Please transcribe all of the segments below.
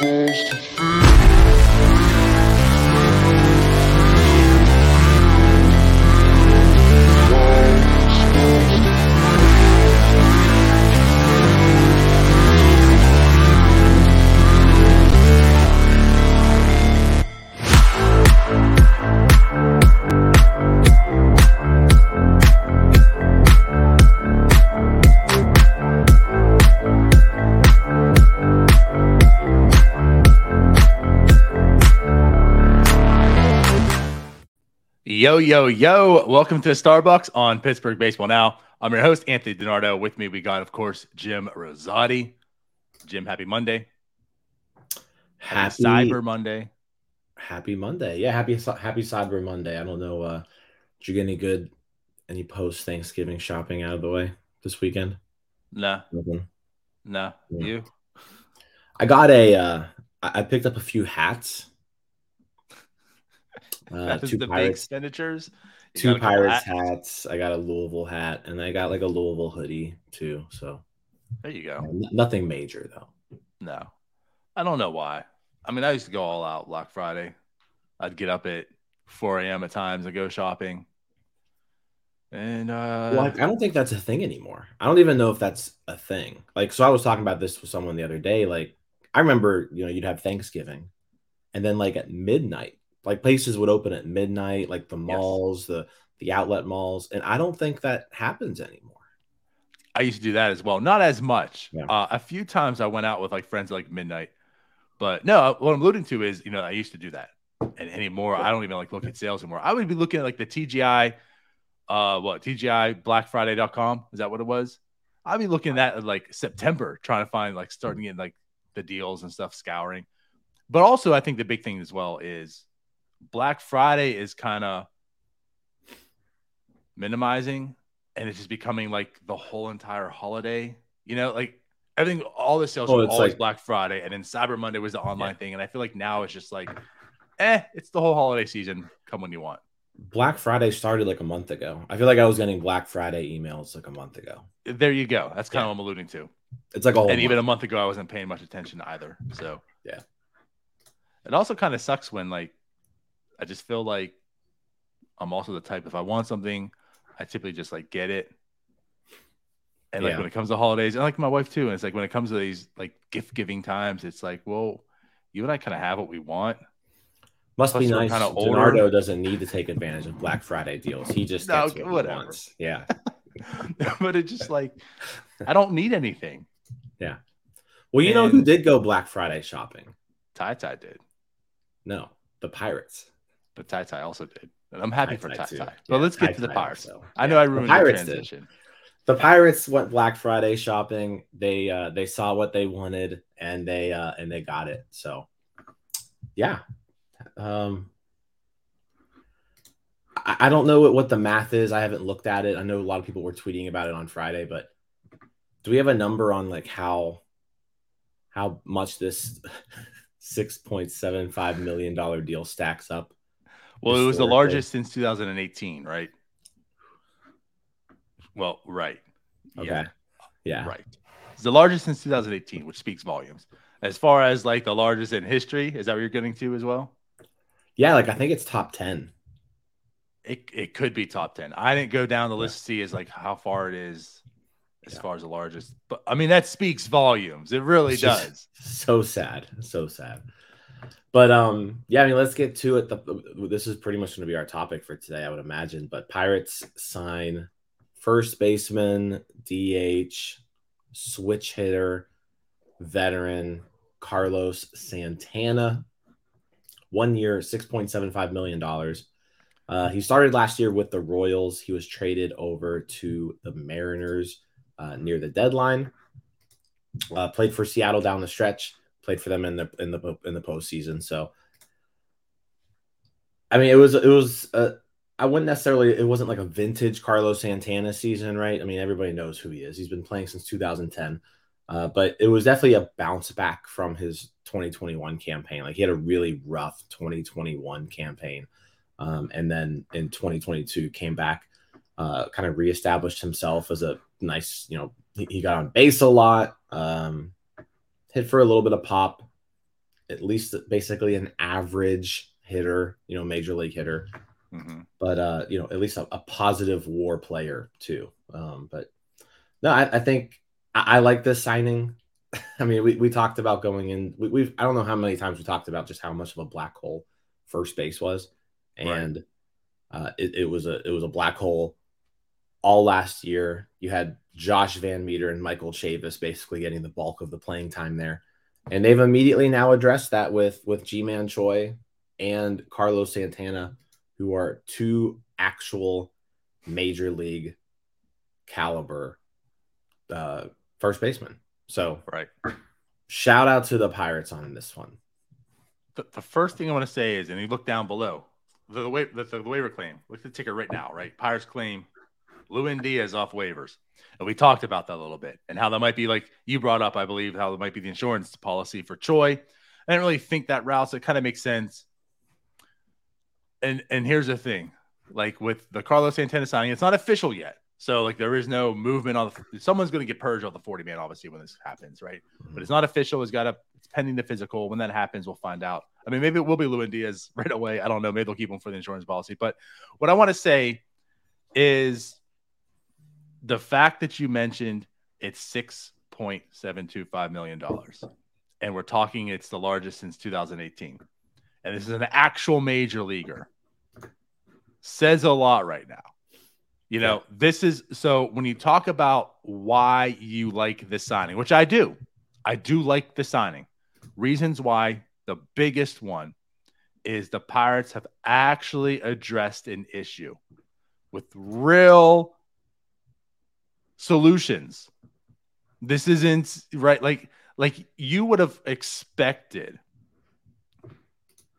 Yo, yo, yo. Welcome to Starbucs on Pittsburgh Baseball Now. I'm your host, Anthony DiNardo. With me, we got, of course, Jim Rosati. Jim, happy Monday. Happy, Cyber Monday. Happy Monday. Yeah, happy happy Cyber Monday. I don't know. Uh, did you get any good any post Thanksgiving shopping out of the way this weekend? Nah. Nothing. Nah. Yeah. You? I got a uh I picked up a few hats. Uh, That two the big pirates, expenditures. You two got a couple pirates hats? hats. I got a Louisville hat, and I got like a Louisville hoodie too. So There you uh, go. n- nothing major though. No. I don't know why. I mean, I used to go all out Black Friday. I'd get up at 4 a.m. at times and go shopping. And uh well, I, I don't think that's a thing anymore. I don't even know if that's a thing. Like, so I was talking about this with someone the other day. Like, I remember, you know, you'd have Thanksgiving, and then like at midnight, like places would open at midnight, like the malls, the the outlet malls, and I don't think that happens anymore. I used to do that as well. Not as much. Yeah. Uh, a few times I went out with like friends at, like midnight. But no, what I'm alluding to is, you know, I used to do that. And anymore, I don't even like look at sales anymore. I would be looking at like the TGI, uh, what TGI BlackFriday.com. Is that what it was? I'd be looking at that like September, trying to find like starting in like the deals and stuff, scouring. But also, I think the big thing as well is Black Friday is kind of minimizing and it's just becoming like the whole entire holiday. You know, like everything, all the sales Oh, were always like- Black Friday, and then Cyber Monday was the online thing. And I feel like now it's just like, eh, it's the whole holiday season. Come when you want. Black Friday started like a month ago. I feel like I was getting Black Friday emails like a month ago. There you go. That's kind Yeah. of what I'm alluding to. It's like a whole and even a month. month ago, I wasn't paying much attention either. So Yeah. it also kind of sucks when like I just feel like I'm also the type if I want something, I typically just like get it. And like Yeah. when it comes to holidays, and like my wife too, and it's like when it comes to these like gift giving times, it's like, well, you and I kind of have what we want. Must plus be nice. kinda older. Leonardo doesn't need to take advantage of Black Friday deals. He just No, gets what whatever. he wants. Yeah. but it's just like I don't need anything. Yeah. Well, you know who did go Black Friday shopping? Tai Tai did, No, the Pirates. But Tai Tai also did. And I'm happy for Tai. Tai. Yeah, But let's get Tai to the Pirates. also. I know Yeah, I the ruined the, Pirates did. transition. The Pirates went Black Friday shopping. They uh they saw what they wanted and they uh and they got it. So yeah. Um I, I don't know what, what the math is. I haven't looked at it. I know a lot of people were tweeting about it on Friday, but do we have a number on like how how much this six point seven five million dollar deal stacks up? Well, it was the largest since 2018, right? Well, right. Okay. Yeah, Yeah. right. It's the largest since 2018, which speaks volumes. As far as like the largest in history, is that what you're getting to as well? Yeah, like I think it's top 10. It, it could be top 10. I didn't go down the Yeah. list to see is like how far it is as Yeah. far as the largest. But I mean, that speaks volumes. It really does. So sad. So sad. But um yeah, I mean let's get to it. The, this is pretty much going to be our topic for today, I would imagine. But Pirates sign first baseman, DH, switch hitter, veteran Carlos Santana. One year, $6.75 million. Uh, he started last year with the Royals. He was traded over to the Mariners uh, near the deadline. Uh, played for Seattle down the stretch. Played for them in the in the in the postseason. So, I mean, it was it was. Uh, I wouldn't necessarily. It wasn't like a vintage Carlos Santana season, right? I mean, everybody knows who he is. He's been playing since 2010. Uh, but it was definitely a bounce back from his 2021 campaign. Like he had a really rough 2021 campaign, um, and then in 2022 came back, uh, kind of reestablished himself as a nice. You know, he, he got on base a lot, um, hit for a little bit of pop, at least basically an average hitter, you know, major league hitter. Mm-hmm. But uh, you know, at least a, a positive WAR player too. Um, but no, I, I think I, I, like this signing. I mean, we, we talked about going in. We, have I don't know how many times we talked about just how much of a black hole first base was, and right. uh, it, it was a it was a black hole all last year. You had Josh VanMeter and Michael Chavis basically getting the bulk of the playing time there. And they've immediately now addressed that with with Ji-Man Choi and Carlos Santana, who are two actual major league caliber uh, first baseman. So right. Shout out to the Pirates on this one. The, the first thing I want to say is, and you look down below the, the way the, the waiver claim. Look at the ticker right now, right? Pirates claim Lewin Diaz off waivers. And we talked about that a little bit and how that might be like you brought up, I believe, how it might be the insurance policy for Choi. I didn't really think that route, so it kind of makes sense. And and here's the thing, like with the Carlos Santana signing, it's not official yet. So like there is no movement on the someone's going to get purged on the 40 man obviously when this happens, right? Mm-hmm. But it's not official. It's got a it's pending the physical. When that happens, we'll find out. I mean, maybe it will be Lewin Diaz right away. I don't know. Maybe they'll keep him for the insurance policy. But what I want to say is the fact that you mentioned it's six point seven two five million dollars, and we're talking it's the largest since 2018, and this is an actual major leaguer, says a lot right now. You know, this is so when you talk about why you like this signing, which I do, I do like the signing. Reasons why the biggest one is the Pirates have actually addressed an issue with real solutions. This isn't right. Like, like you would have expected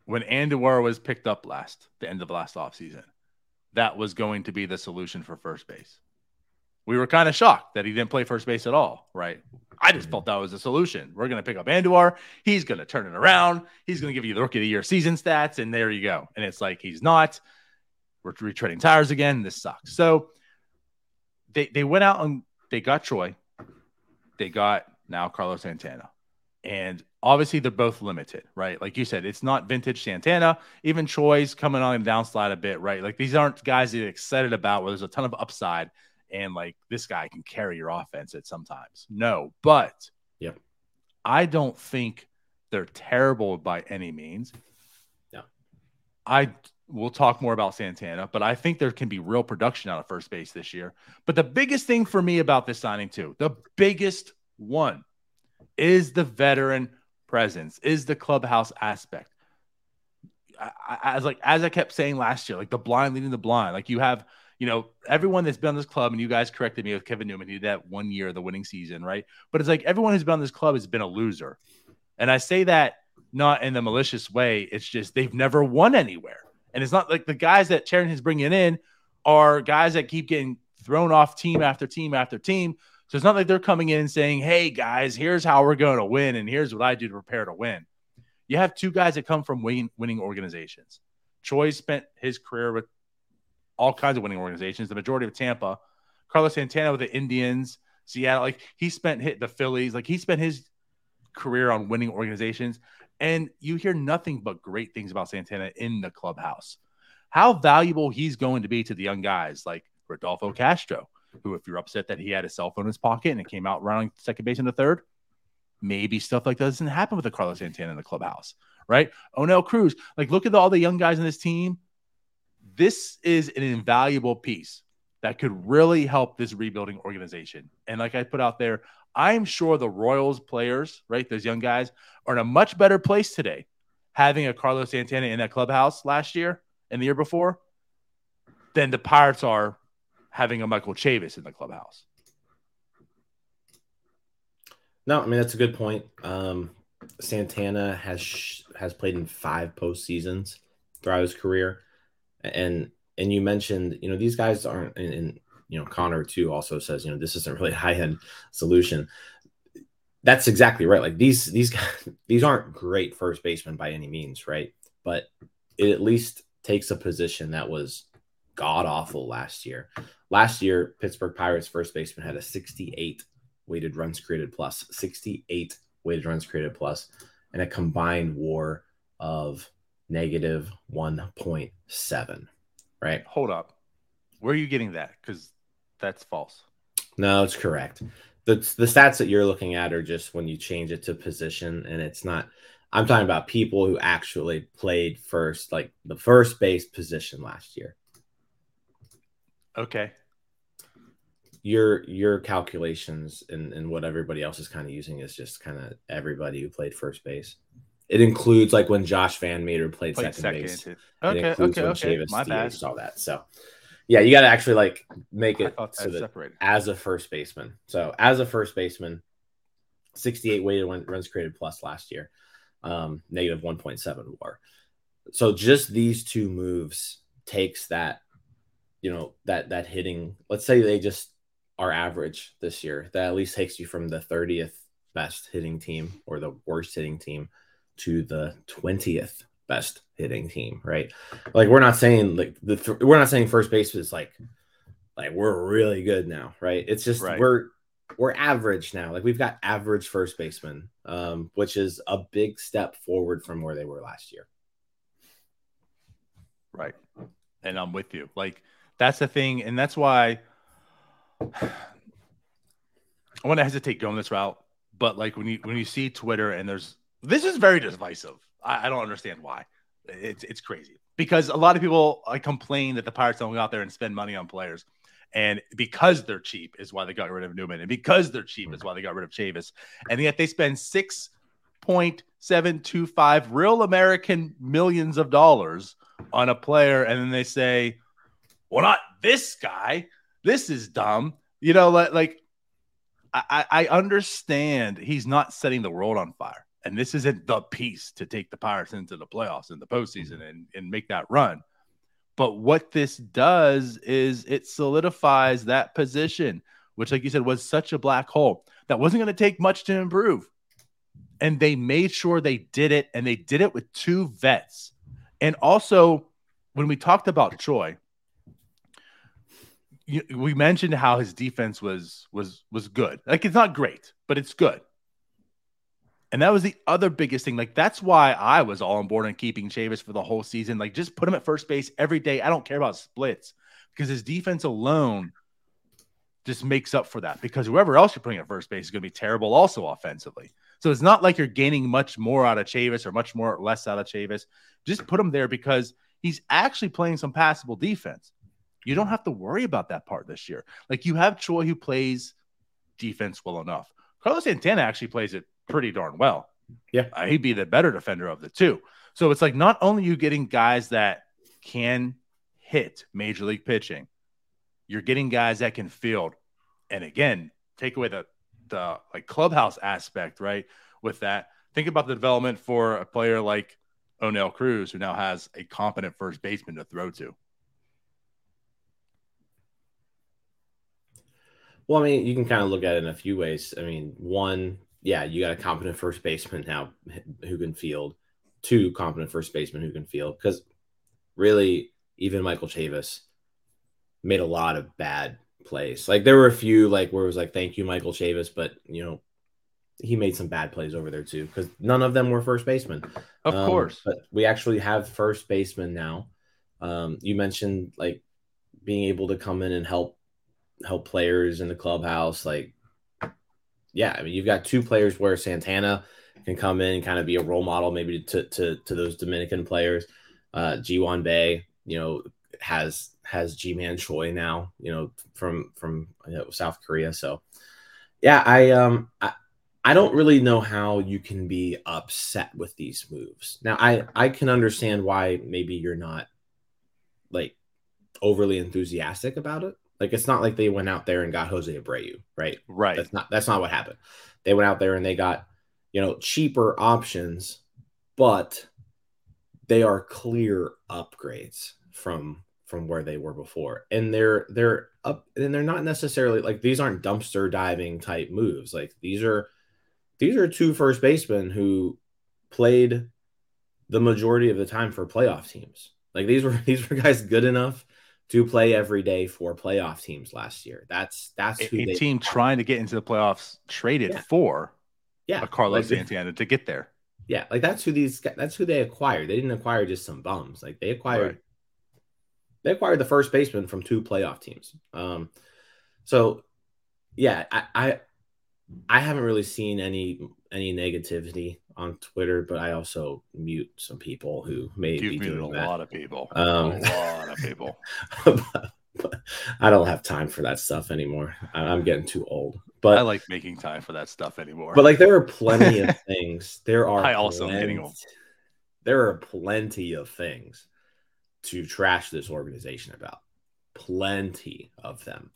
when Andujar was picked up last, the end of last offseason, that was going to be the solution for first base. We were kind of shocked that he didn't play first base at all, right? I just felt that was a solution. We're going to pick up Andujar. He's going to turn it around. He's going to give you the rookie of the year season stats, and there you go. And it's like he's not. We're retreading tires again. This sucks. So they they went out and they got Choi, they got now Carlos Santana, and obviously they're both limited, right? Like you said, it's not vintage Santana. Even Choi's coming on and downslide a bit, right? Like these aren't guys that you're excited about where there's a ton of upside and like this guy can carry your offense at sometimes. No, but yeah, I don't think they're terrible by any means. Yeah. I we'll talk more about Santana, but I think there can be real production out of first base this year. But the biggest thing for me about this signing, too, the biggest one is the veteran presence, is the clubhouse aspect. As like as I kept saying last year, like the blind leading the blind. Like you have, you know, everyone that's been on this club, and you guys corrected me with Kevin Newman. He did that one year, the winning season, right? But it's like everyone who's been on this club has been a loser, and I say that not in the malicious way. It's just they've never won anywhere. And it's not like the guys that Cherington's bringing in are guys that keep getting thrown off team after team after team. So it's not like they're coming in and saying, hey, guys, here's how we're going to win. And here's what I do to prepare to win. You have two guys that come from winning, winning organizations. Choi spent his career with all kinds of winning organizations, the majority of Tampa. Carlos Santana with the Indians, Seattle. Like he spent hit the Phillies. Like he spent his career on winning organizations. And you hear nothing but great things about Santana in the clubhouse. How valuable he's going to be to the young guys like Rodolfo Castro, who, if you're upset that he had a cell phone in his pocket and it came out running second base in the third, maybe stuff like that doesn't happen with the Carlos Santana in the clubhouse, right? Oneil Cruz, like look at all the young guys in this team. This is an invaluable piece that could really help this rebuilding organization. And like I put out there, I'm sure the Royals players, right, those young guys, are in a much better place today having a Carlos Santana in that clubhouse last year and the year before than the Pirates are having a Michael Chavis in the clubhouse. No, I mean that's a good point. Um, Santana has has played in five postseasons throughout his career, and and you mentioned you know these guys aren't in, you know, Connor too also says, you know, this isn't really a high end solution. That's exactly right. Like these these guys, these aren't great first basemen by any means, right? But it at least takes a position that was god awful last year. Last year, Pittsburgh Pirates first baseman had a 68 weighted runs created plus, 68 weighted runs created and a combined WAR of negative 1.7. Right? Hold up. Where are you getting that? Because that's false. No, it's correct. The, the stats that you're looking at are just when you change it to position, and it's not. I'm talking about people who actually played first, like the first base position last year. Okay. Your your calculations and, and what everybody else is kind of using is just kind of everybody who played first base. It includes like when Josh VanMeter played, played second, second, base. Okay, okay, okay. My bad. All that. So yeah, you got to actually like make it so that separated. as a first baseman. So as a first baseman, 68 weighted runs created plus last year, um, negative 1.7 WAR. So just these two moves takes that, you know, that that hitting. Let's say they just are average this year. That at least takes you from the 30th best hitting team or the worst hitting team to the 20th best hitting team, right? Like we're not saying like the th- we're not saying first base is like like we're really good now, right? It's just right. we're we're average now. Like we've got average first baseman, um, which is a big step forward from where they were last year. Right. And I'm with you. Like that's the thing, and that's why I want to hesitate going this route. But like when you when you see Twitter and there's this is very divisive. I, I don't understand why. It's it's crazy because a lot of people like complain that the Pirates don't go out there and spend money on players. And because they're cheap is why they got rid of Newman. And because they're cheap is mm-hmm. why they got rid of Chavis. And yet they spend six point seven two five real American millions of dollars on a player, and then they say, Well, not this guy. This is dumb. You know, like, like I, I understand he's not setting the world on fire and this isn't the piece to take the Pirates into the playoffs in the postseason mm-hmm. and, and make that run. But what this does is it solidifies that position, which, like you said, was such a black hole that wasn't going to take much to improve. And they made sure they did it, and they did it with two vets. And also, when we talked about Choi, we mentioned how his defense was was was good. Like it's not great, but it's good. And that was the other biggest thing. Like, that's why I was all on board on keeping Chavis for the whole season. Like, just put him at first base every day. I don't care about splits because his defense alone just makes up for that because whoever else you're putting at first base is going to be terrible also offensively. So it's not like you're gaining much more out of Chavis or much more or less out of Chavis. Just put him there because he's actually playing some passable defense. You don't have to worry about that part this year. Like you have Choi who plays defense well enough. Carlos Santana actually plays it pretty darn well. Yeah. Uh, he'd be the better defender of the two. So it's like not only you getting guys that can hit major league pitching, you're getting guys that can field. And again, take away the the like clubhouse aspect, right? With that, think about the development for a player like Oneil Cruz, who now has a competent first baseman to throw to. Well, I mean, you can kind of look at it in a few ways. I mean, one, yeah, you got a competent first baseman now who can field, two competent first basemen who can field. Because really, even Michael Chavis made a lot of bad plays. Like there were a few like where it was like, "Thank you, Michael Chavis," but you know, he made some bad plays over there too because none of them were first basemen. Of um, course, but we actually have first baseman now. Um, you mentioned like being able to come in and help help players in the clubhouse, like yeah, I mean, you've got two players where Santana can come in and kind of be a role model, maybe to to, to those Dominican players. Uh, Ji-hwan Bae, you know, has has Ji-Man Choi now, you know, from from you know, South Korea. So, yeah, I um I, I don't really know how you can be upset with these moves. Now, I I can understand why maybe you're not like overly enthusiastic about it like it's not like they went out there and got Jose Abreu, right? Right. That's not that's not what happened. They went out there and they got, you know, cheaper options, but they are clear upgrades from from where they were before. And they're they're up and they're not necessarily like these aren't dumpster diving type moves. Like these are these are two first basemen who played the majority of the time for playoff teams. Like these were these were guys good enough to play every day for playoff teams last year. That's that's a, a team trying to get into the playoffs traded yeah. for yeah a Carlos like, Santana to get there. Yeah, like that's who these that's who they acquired. They didn't acquire just some bums. Like they acquired right. they acquired the first baseman from two playoff teams. Um so yeah, I, I I haven't really seen any any negativity on Twitter, but I also mute some people who may You've be doing a that. lot of people. Um, a lot of people. but, but I don't have time for that stuff anymore. I'm getting too old. But I like making time for that stuff anymore. But like there are plenty of things. There are I also am getting old. There are plenty of things to trash this organization about. Plenty of them.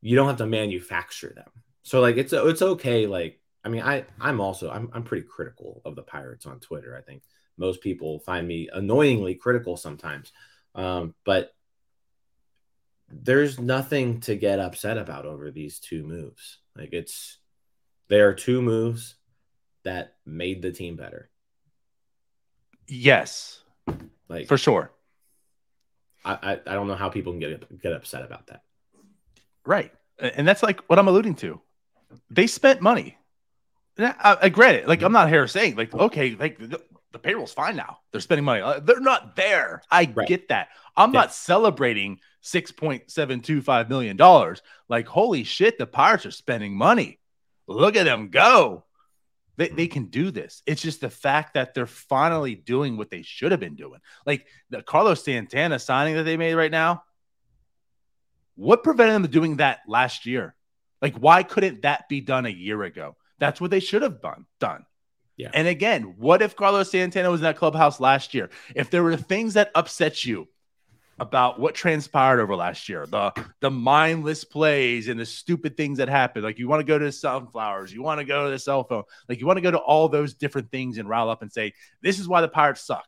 You don't have to manufacture them. So like it's it's okay like I mean, I I'm also I'm I'm pretty critical of the Pirates on Twitter. I think most people find me annoyingly critical sometimes, um, but there's nothing to get upset about over these two moves. Like it's there are two moves that made the team better. Yes, like for sure. I, I, I don't know how people can get get upset about that. Right, and that's like what I'm alluding to. They spent money I, I get it. Like I'm not here saying like okay, like the, the payroll's fine now. They're spending money. Uh, they're not there. I right. get that. I'm yeah. not celebrating six point seven two five million dollars. Like holy shit, the Pirates are spending money. Look at them go. They, they can do this. It's just the fact that they're finally doing what they should have been doing. Like the Carlos Santana signing that they made right now. What prevented them from doing that last year? Like, why couldn't that be done a year ago? That's what they should have done. Done. Yeah. And again, what if Carlos Santana was in that clubhouse last year? If there were things that upset you about what transpired over last year, the the mindless plays and the stupid things that happened, like you want to go to the sunflowers, you want to go to the cell phone, like you want to go to all those different things and rile up and say, this is why the Pirates suck.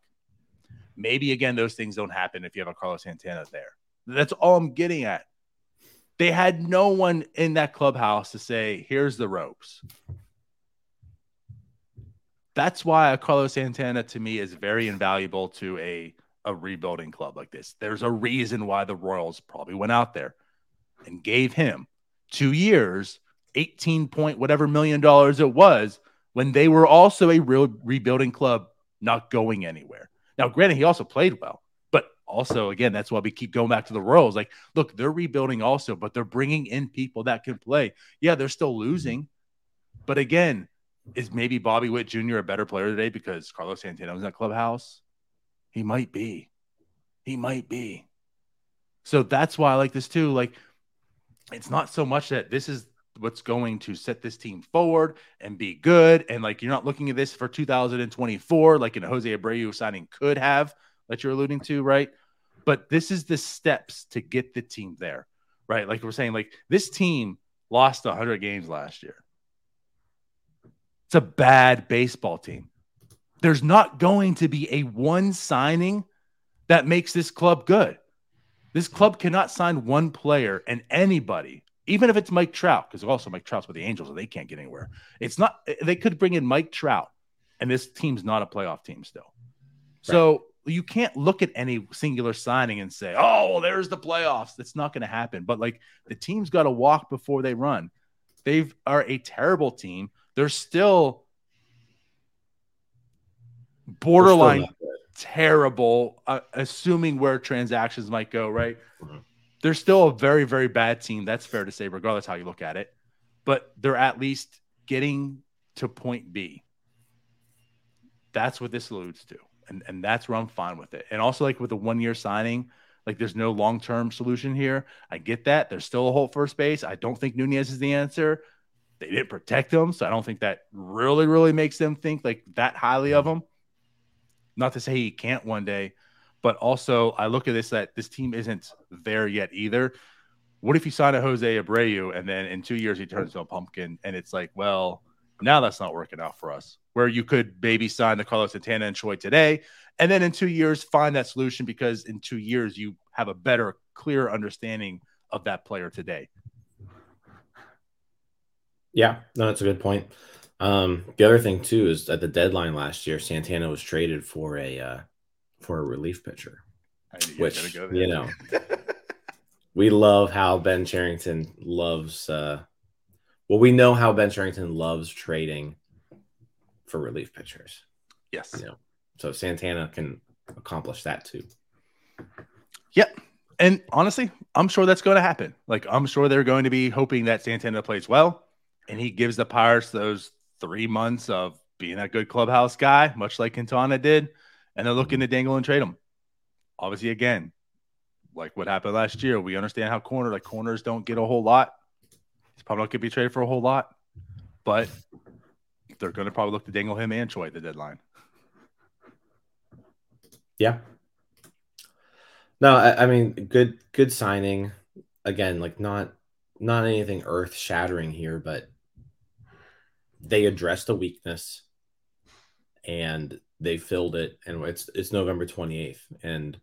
Maybe again, those things don't happen if you have a Carlos Santana there. That's all I'm getting at. They had no one in that clubhouse to say, here's the ropes. That's why Carlos Santana to me is very invaluable to a, a rebuilding club like this. There's a reason why the Royals probably went out there and gave him two years, 18 point whatever million dollars it was, when they were also a real rebuilding club not going anywhere. Now, granted, he also played well but also, again, that's why we keep going back to the Royals. Like, look, they're rebuilding also, but they're bringing in people that can play. Yeah, they're still losing, but again, is maybe Bobby Witt Jr. a better player today because Carlos Santana was in that clubhouse? He might be. He might be. So that's why I like this too. Like, it's not so much that this is what's going to set this team forward and be good. And like, you're not looking at this for 2024, like in a Jose Abreu signing could have that you're alluding to, right? But this is the steps to get the team there, right? Like we're saying, like this team lost 100 games last year. It's a bad baseball team. There's not going to be a one signing that makes this club good. This club cannot sign one player and anybody, even if it's Mike Trout, because also Mike Trout's with the Angels and they can't get anywhere. It's not, they could bring in Mike Trout, and this team's not a playoff team still. Right. So you can't look at any singular signing and say, "Oh, well, there's the playoffs." That's not going to happen. But like the team's got to walk before they run. They are a terrible team. They're still borderline They're still terrible, uh, assuming where transactions might go. Right? Mm-hmm. They're still a very, very bad team. That's fair to say, regardless how you look at it. But they're at least getting to point B. That's what this alludes to and and that's where I'm fine with it. And also like with the one year signing, like there's no long term solution here. I get that. There's still a whole first base. I don't think Nunez is the answer. They didn't protect him, so I don't think that really really makes them think like that highly of him. Not to say he can't one day, but also I look at this that this team isn't there yet either. What if you sign a Jose Abreu and then in two years he turns into a pumpkin and it's like, well, now that's not working out for us. Where you could maybe sign the Carlos Santana and Choi today, and then in two years find that solution because in two years you have a better, clear understanding of that player today. Yeah, no, that's a good point. Um, the other thing too is at the deadline last year, Santana was traded for a uh, for a relief pitcher, which you know, we love how Ben Cherington loves uh, well, we know how Ben Cherington loves trading for relief pitchers. Yes. You know, so Santana can accomplish that too. Yep. And honestly, I'm sure that's going to happen. Like, I'm sure they're going to be hoping that Santana plays well and he gives the Pirates those three months of being a good clubhouse guy, much like Quintana did. And they're looking to dangle and trade him. Obviously, again, like what happened last year, we understand how corner like corners don't get a whole lot. He's probably not going to be traded for a whole lot, but they're going to probably look to dangle him and Choi at the deadline. Yeah. No, I, I mean, good, good signing. Again, like not, not anything earth shattering here, but they addressed a weakness and they filled it. And it's it's November 28th. And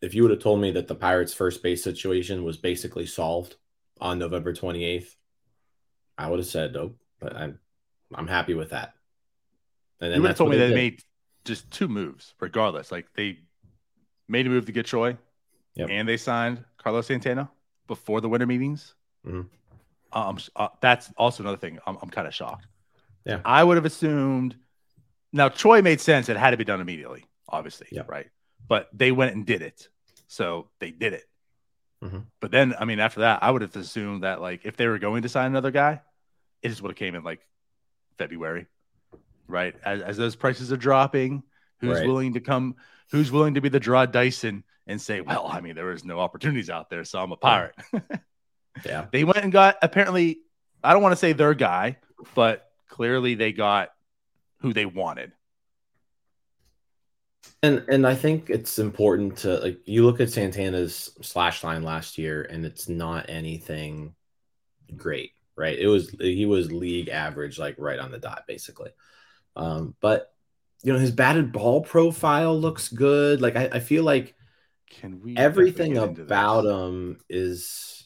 if you would have told me that the Pirates' first base situation was basically solved on November 28th, I would have said nope. But I'm I'm happy with that. And then you would have told me they, they made just two moves, regardless. Like they made a move to get Choi, yep. and they signed Carlos Santana before the winter meetings. Mm-hmm. Um, uh, that's also another thing. I'm, I'm kind of shocked. Yeah, I would have assumed. Now Choi made sense. It had to be done immediately, obviously, yep. right? But they went and did it, so they did it. Mm-hmm. But then, I mean, after that, I would have assumed that like if they were going to sign another guy, it just would have came in like February, right? As, as those prices are dropping, who's right. willing to come? Who's willing to be the draw Dyson and say, well, I mean, there is no opportunities out there, so I'm a pirate. yeah. They went and got apparently, I don't want to say their guy, but clearly they got who they wanted. And and I think it's important to like you look at Santana's slash line last year, and it's not anything great, right? It was he was league average, like right on the dot, basically. Um, but you know his batted ball profile looks good. Like I, I feel like can we everything about him is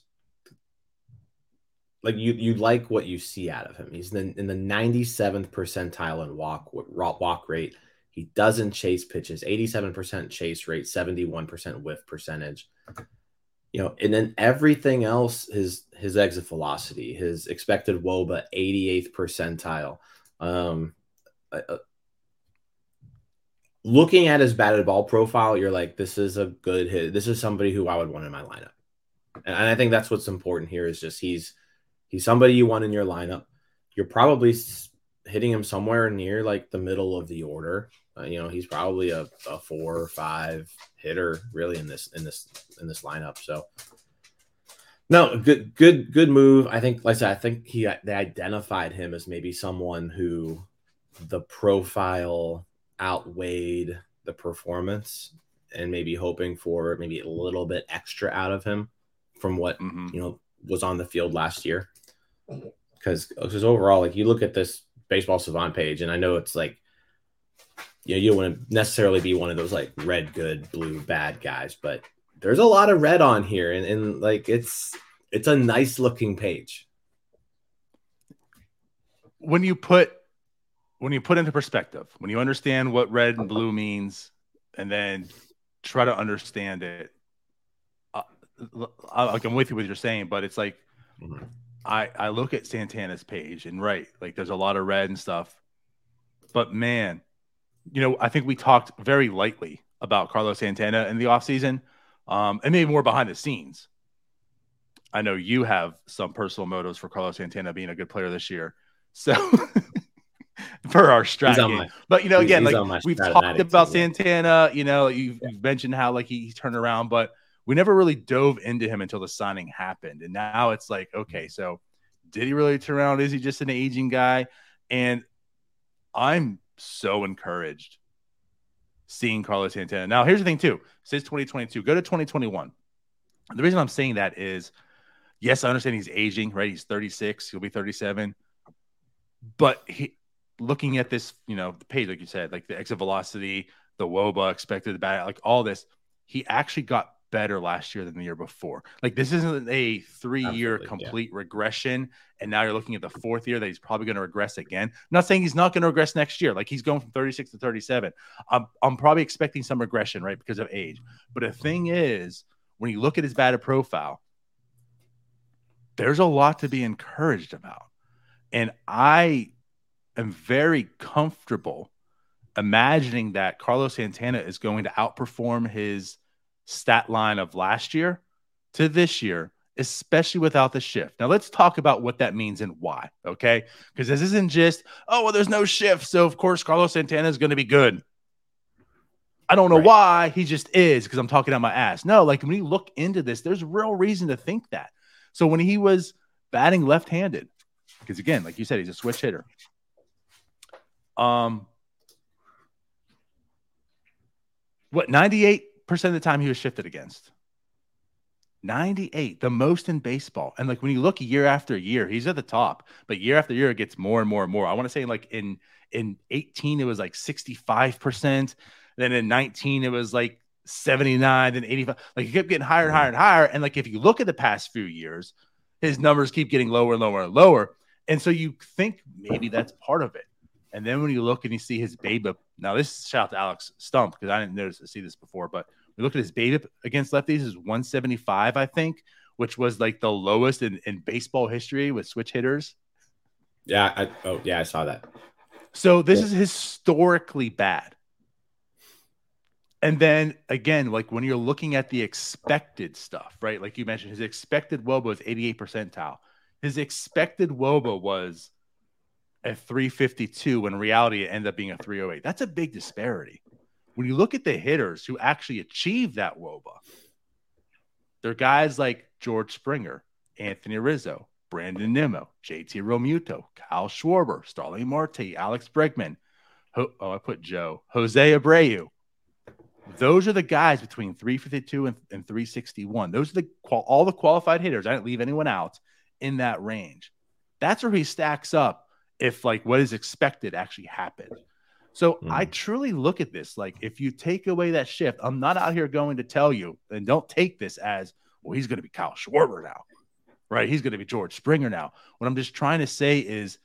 like you you like what you see out of him. He's in, in the 97th percentile in walk walk rate. He doesn't chase pitches, 87% chase rate, 71% whiff percentage. You know, and then everything else, his his exit velocity, his expected WOBA, 88th percentile. Um, uh, looking at his batted ball profile, you're like, this is a good hit. This is somebody who I would want in my lineup. And I think that's what's important here is just he's he's somebody you want in your lineup. You're probably hitting him somewhere near like the middle of the order. Uh, you know, he's probably a, a four or five hitter really in this in this in this lineup. So no, good good good move. I think like I said, I think he they identified him as maybe someone who the profile outweighed the performance and maybe hoping for maybe a little bit extra out of him from what mm-hmm. you know was on the field last year because because overall like you look at this baseball savant page and i know it's like you know you don't want to necessarily be one of those like red good blue bad guys but there's a lot of red on here and, and like it's it's a nice looking page when you put when you put into perspective, when you understand what red and blue means, and then try to understand it, uh, like I'm with you with what you're saying, but it's like mm-hmm. I I look at Santana's page and right, like there's a lot of red and stuff, but man, you know I think we talked very lightly about Carlos Santana in the offseason, um, and maybe more behind the scenes. I know you have some personal motives for Carlos Santana being a good player this year, so. for our strategy. My, but you know, again, like we've talked about Santana, you know, you've, yeah. you've, mentioned how like he, he turned around, but we never really dove into him until the signing happened. And now it's like, okay, mm-hmm. so did he really turn around? Is he just an aging guy? And I'm so encouraged seeing Carlos Santana. Now, here's the thing, too. Since 2022, go to 2021. The reason I'm saying that is, yes, I understand he's aging, right? He's 36, he'll be 37. But he, looking at this, you know, the page, like you said, like the exit velocity, the WOBA expected the bat, like all this, he actually got better last year than the year before. Like this isn't a three year complete yeah. regression. And now you're looking at the fourth year that he's probably going to regress again. I'm not saying he's not going to regress next year. Like he's going from 36 to 37. I'm, I'm probably expecting some regression, right? Because of age. But the thing is, when you look at his batted profile, there's a lot to be encouraged about. And I am very comfortable imagining that Carlos Santana is going to outperform his stat line of last year to this year, especially without the shift. Now, let's talk about what that means and why, okay? Because this isn't just, oh, well, there's no shift. So, of course, Carlos Santana is going to be good. I don't know right. why he just is because I'm talking out my ass. No, like when you look into this, there's real reason to think that. So, when he was batting left handed, because again, like you said, he's a switch hitter. Um, what 98% of the time he was shifted against. 98 the most in baseball. And like when you look year after year he's at the top but year after year it gets more and more and more. I want to say like in in 18 it was like 65% then in 19 it was like 79 then 85 like he kept getting higher and higher and higher. And like if you look at the past few years his numbers keep getting lower and lower and lower. And so you think maybe that's part of it and then when you look and you see his BABIP, now this shout out to Alex Stumpf because I didn't notice to see this before, but we look at his BABIP against lefties is 175, I think, which was like the lowest in, in baseball history with switch hitters. Yeah, I, oh yeah, I saw that. So this yeah. is historically bad. And then again, like when you're looking at the expected stuff, right? Like you mentioned, his expected WOBA was 88 percentile. His expected WOBA was a 352 when reality it ended up being a 308. That's a big disparity. When you look at the hitters who actually achieved that WOBA, they're guys like George Springer, Anthony Rizzo, Brandon Nimmo, JT Realmuto, Kyle Schwarber, Starling Marte, Alex Bregman. Ho- oh, I put Joe, Jose Abreu. Those are the guys between 352 and, and 361. Those are the all the qualified hitters. I didn't leave anyone out in that range. That's where he stacks up if like what is expected actually happened. So mm. I truly look at this like if you take away that shift, I'm not out here going to tell you, and don't take this as well, he's going to be Kyle Schwarber now, right? He's going to be George Springer now. What I'm just trying to say is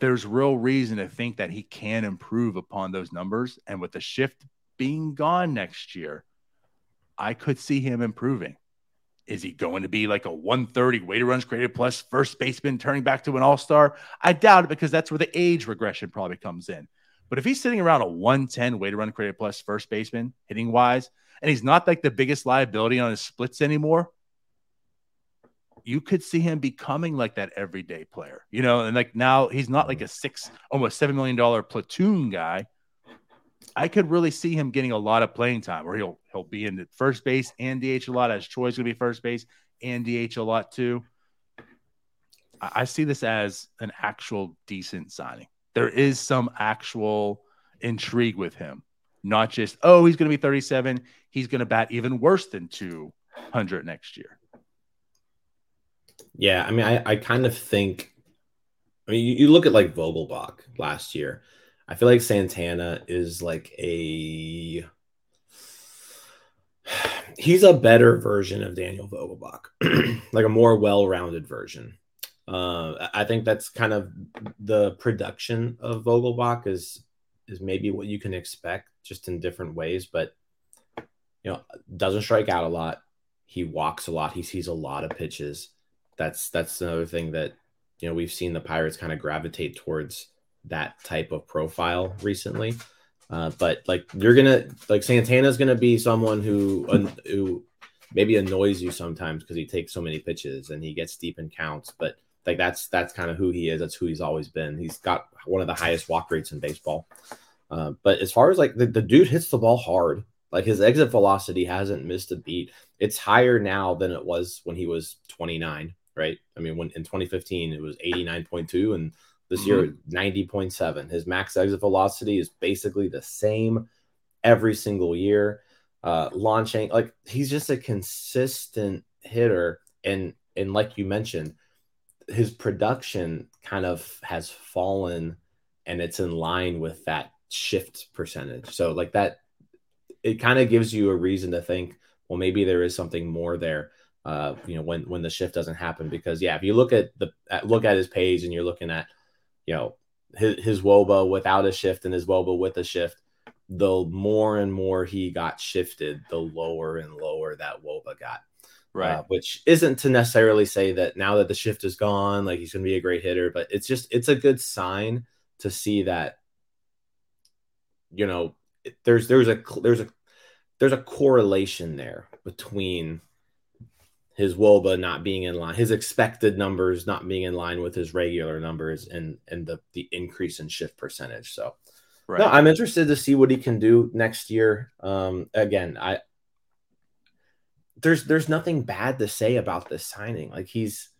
there's real reason to think that he can improve upon those numbers. And with the shift being gone next year, I could see him improving. Is he going to be like a 130 weighted runs created plus first baseman turning back to an all star? I doubt it because that's where the age regression probably comes in. But if he's sitting around a 110 weighted run created plus first baseman hitting wise, and he's not like the biggest liability on his splits anymore, you could see him becoming like that everyday player, you know. And like now he's not like mm-hmm. a six, almost seven million dollar platoon guy. I could really see him getting a lot of playing time where he'll he'll be in the first base and DH a lot as Choi's gonna be first base and DH a lot too. I, I see this as an actual decent signing. There is some actual intrigue with him, not just oh he's gonna be 37, he's gonna bat even worse than 200 next year. Yeah, I mean, I, I kind of think, I mean, you, you look at like Vogelbach last year I feel like Santana is like a he's a better version of Daniel Vogelbach, like a more well-rounded version. Uh, I think that's kind of the production of Vogelbach is is maybe what you can expect, just in different ways. But you know, doesn't strike out a lot. He walks a lot. He sees a lot of pitches. That's that's another thing that you know we've seen the Pirates kind of gravitate towards that type of profile recently. Uh, but like you're gonna like Santana's gonna be someone who who maybe annoys you sometimes because he takes so many pitches and he gets deep in counts. But like that's that's kind of who he is. That's who he's always been. He's got one of the highest walk rates in baseball. Uh, but as far as like the, the dude hits the ball hard, like his exit velocity hasn't missed a beat. It's higher now than it was when he was 29, right? I mean, when in 2015 it was 89.2 and this year, mm-hmm. 90.7. His max exit velocity is basically the same every single year. Uh, launching, like he's just a consistent hitter. And and like you mentioned, his production kind of has fallen and it's in line with that shift percentage. So like that it kind of gives you a reason to think, well, maybe there is something more there. Uh, you know, when when the shift doesn't happen, because yeah, if you look at the at, look at his page and you're looking at you know, his, his Woba without a shift and his Woba with a shift, the more and more he got shifted, the lower and lower that Woba got. Right. Uh, which isn't to necessarily say that now that the shift is gone, like he's going to be a great hitter, but it's just it's a good sign to see that you know there's there's a there's a there's a correlation there between his woba not being in line, his expected numbers not being in line with his regular numbers, and and the the increase in shift percentage. So, right. no, I'm interested to see what he can do next year. Um, again, I there's there's nothing bad to say about this signing. Like he's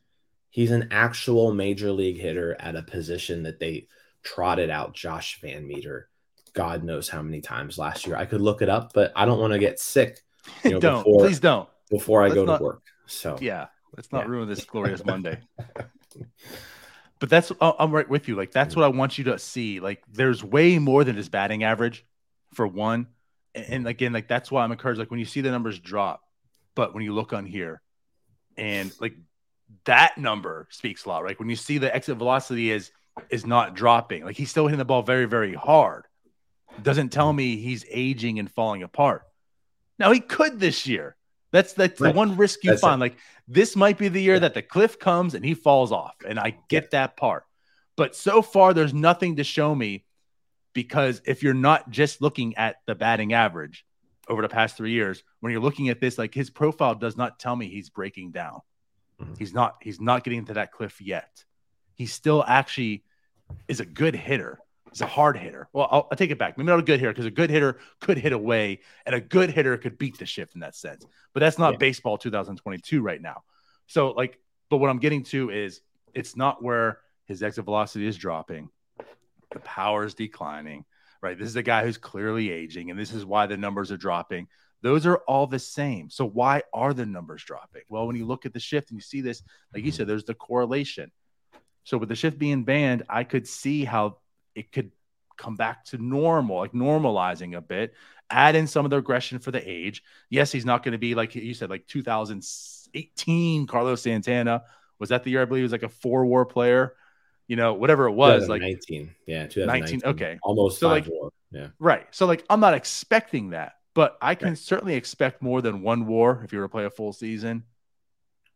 he's an actual major league hitter at a position that they trotted out Josh VanMeter God knows how many times last year. I could look it up, but I don't want to get sick. You know, don't before, please don't before I let's go not, to work. So yeah, let's not yeah. ruin this glorious Monday. but that's I'm right with you. Like that's what I want you to see. Like there's way more than his batting average, for one, and, again, like that's why I'm encouraged. Like when you see the numbers drop, but when you look on here, and like that number speaks a lot, right? When you see the exit velocity is is not dropping, like he's still hitting the ball very, very hard. Doesn't tell mm-hmm. me he's aging and falling apart. Now he could this year. That's that's right. the one risk you that's find. It. Like this might be the year yeah. that the cliff comes and he falls off, and I get yeah. that part. But so far, there's nothing to show me because if you're not just looking at the batting average, over the past three years, when you're looking at this, like his profile does not tell me he's breaking down. Mm-hmm. He's not. He's not getting to that cliff yet. He still actually is a good hitter. He's a hard hitter. Well, I'll, I'll take it back. Maybe not a good hitter because a good hitter could hit away, and a good hitter could beat the shift in that sense. But that's not yeah. baseball 2022 right now. So, like, but what I'm getting to is it's not where his exit velocity is dropping, the power is declining right? This is a guy who's clearly aging, and this is why the numbers are dropping. Those are all the same. So why are the numbers dropping? Well, when you look at the shift and you see this, like you said, there's the correlation. So with the shift being banned, I could see how it could come back to normal, like normalizing a bit, add in some of the aggression for the age. Yes, he's not going to be like you said, like 2018 Carlos Santana. Was that the year I believe he was like a four war player? you know, whatever it was, like 19. Yeah, 2019. Okay. Almost so like, war. Yeah. Right. So like I'm not expecting that, but I can right. certainly expect more than one war if you were to play a full season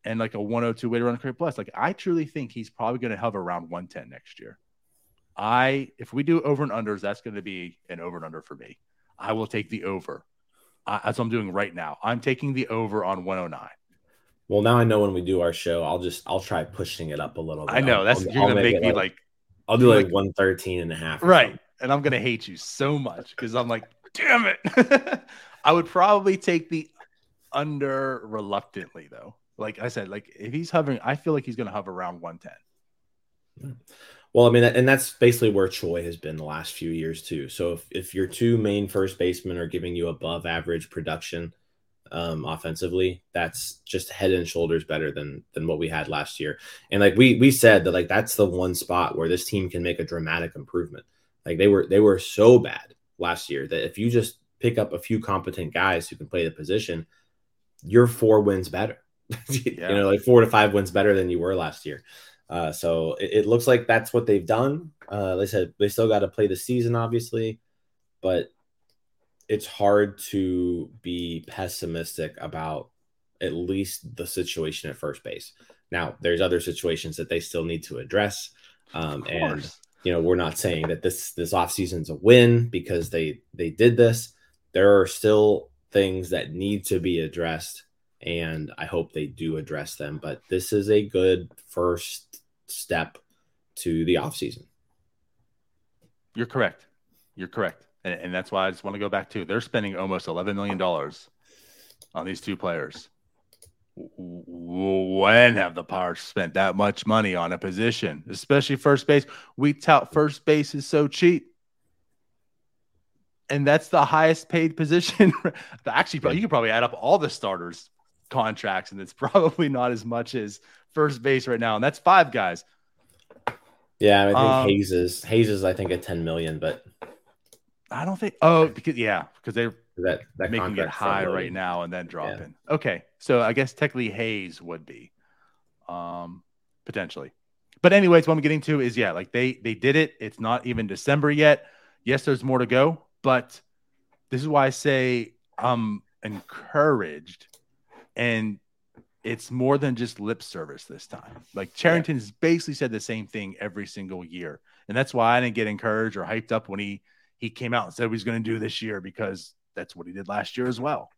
and like a 102 way to run a career plus. Like I truly think he's probably going to hover around 110 next year. I if we do over and unders, that's going to be an over and under for me. I will take the over. I, that's what I'm doing right now. I'm taking the over on 109. Well, now I know when we do our show, I'll just I'll try pushing it up a little bit. I know that's I'll, you're gonna make me like, like, I'll do like, like 113 and a half. Right. Something. And I'm gonna hate you so much because I'm like, damn it. I would probably take the under reluctantly though. Like I said, like if he's hovering, I feel like he's gonna hover around 110. Hmm. Well, I mean, and that's basically where Choi has been the last few years too. So if, if your two main first basemen are giving you above average production, um, offensively, that's just head and shoulders better than than what we had last year. And like we we said that like that's the one spot where this team can make a dramatic improvement. Like they were they were so bad last year that if you just pick up a few competent guys who can play the position, you're four wins better. yeah. You know, like four to five wins better than you were last year. Uh, so it, it, looks like that's what they've done. Uh, they said they still got to play the season, obviously, but it's hard to be pessimistic about at least the situation at first base. Now, there's other situations that they still need to address. Um, and you know, we're not saying that this this offseason's a win because they they did this. There are still things that need to be addressed, and I hope they do address them. But this is a good first step to the offseason. You're correct. You're correct and, and that's why I just want to go back to they're spending almost eleven million dollars on these two players. When have the Pirates spent that much money on a position, especially first base? We tout first base is so cheap and that's the highest paid position. Actually, you could probably add up all the starters' contracts, and it's probably not as much as first base right now. And that's five guys. Yeah, I think um, Hayes is Hayes is I think at ten million, but I don't think. Oh, because yeah, because they're that, that making it high right now and then dropping. Yeah. Okay, so I guess technically Hayes would be, um, potentially. But anyways, what I'm getting to is yeah, like they they did it. It's not even December yet. Yes, there's more to go, but this is why I say I'm encouraged, and it's more than just lip service this time. Like Cherington's basically said the same thing every single year. And that's why I didn't get encouraged or hyped up when he he came out and said he was going to do this year because that's what he did last year as well.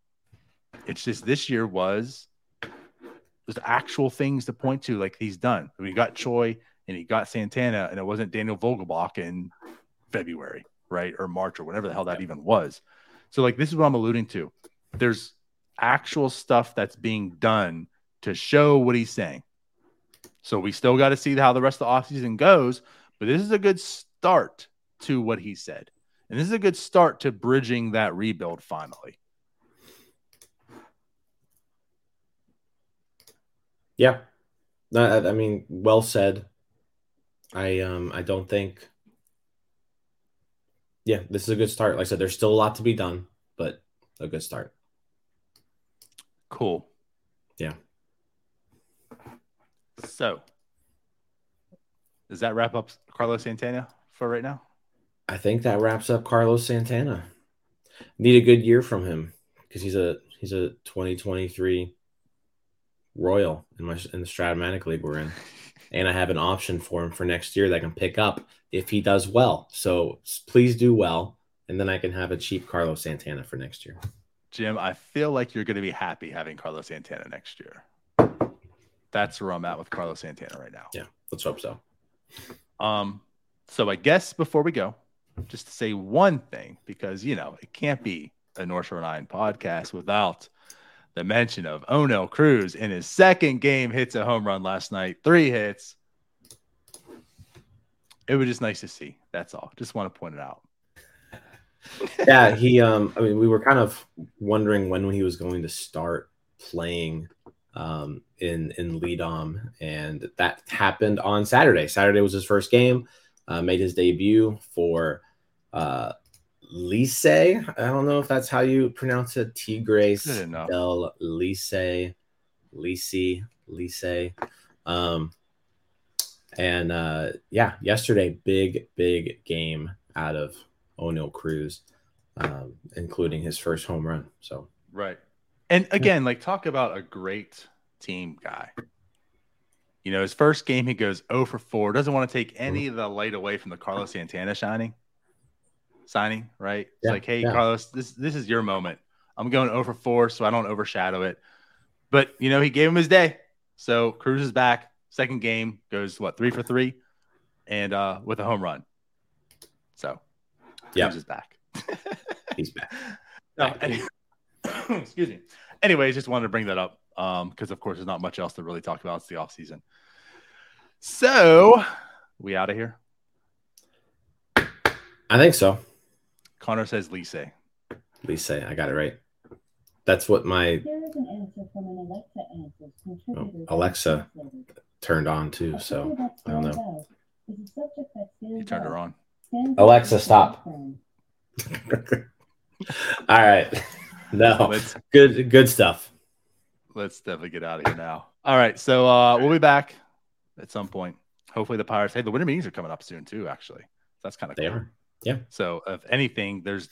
It's just this year was there's actual things to point to like he's done. We got Choi and he got Santana and it wasn't Daniel Vogelbach in February, right? Or March or whatever the hell that even was. So like this is what I'm alluding to. There's actual stuff that's being done to show what he's saying. So we still got to see how the rest of the offseason goes, but this is a good start to what he said. And this is a good start to bridging that rebuild finally. Yeah. I, I mean, well said. I um I don't think yeah, this is a good start. Like I said, there's still a lot to be done, but a good start. Cool. Yeah. So, does that wrap up Carlos Santana for right now? I think that wraps up Carlos Santana. Need a good year from him because he's a he's a 2023 Royal in my in the Strat-O-Matic League we're in, and I have an option for him for next year that I can pick up if he does well. So please do well, and then I can have a cheap Carlos Santana for next year. Jim, I feel like you're going to be happy having Carlos Santana next year. That's where I'm at with Carlos Santana right now. Yeah, let's hope so. Um, so I guess before we go, just to say one thing, because you know it can't be a North Shore Nine podcast without the mention of Oneil Cruz in his second game hits a home run last night, three hits. It was just nice to see. That's all. Just want to point it out. Yeah, he um I mean we were kind of wondering when he was going to start playing um in in LIDOM and that happened on Saturday. Saturday was his first game. Uh, made his debut for uh Licey. I don't know if that's how you pronounce it. Tigres del Licey, Licey, Licey. Um, and uh, yeah, yesterday, big, big game out of Oneil Cruz, um, including his first home run. So, right. And again, like talk about a great team guy. You know, his first game, he goes 0 for 4. Doesn't want to take any of the light away from the Carlos Santana shining signing, right? It's yeah, like, hey, yeah. Carlos, this this is your moment. I'm going over four, so I don't overshadow it. But you know, he gave him his day. So Cruz is back. Second game goes what three for three, and uh, with a home run. So yeah, Cruz is back. He's back. No, any- excuse me. Anyways, just wanted to bring that up because, um, of course, there's not much else to really talk about. It's the off season. So, we out of here. I think so. Connor says Licey. Licey, I got it right. That's what my oh, Alexa turned on too. So I don't know. He turned her on. Alexa, stop. All right. No, let's, good good stuff. Let's definitely get out of here now. All right, so uh, we'll be back at some point. Hopefully, the Pirates. Hey, the winter meetings are coming up soon too. Actually, that's kind of they are. Yeah. So if anything, there's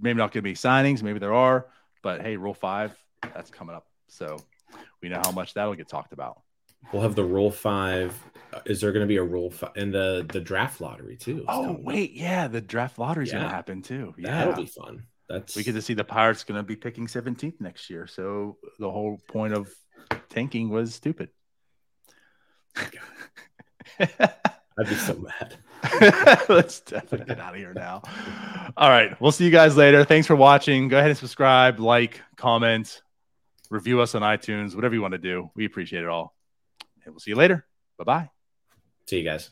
maybe not going to be signings, maybe there are, but hey, Rule Five, that's coming up. So we know how much that'll get talked about. We'll have the Rule Five. Uh, is there going to be a Rule Five in the the draft lottery too? Oh wait, yeah, the draft lottery is yeah. going to happen too. Yeah, that'll be fun. That's we get to see the Pirates going to be picking 17th next year. So the whole point of tanking was stupid. I'd be so mad. Let's definitely get out of here now. All right. We'll see you guys later. Thanks for watching. Go ahead and subscribe, like, comment, review us on iTunes, whatever you want to do. We appreciate it all. And we'll see you later. Bye bye. See you guys.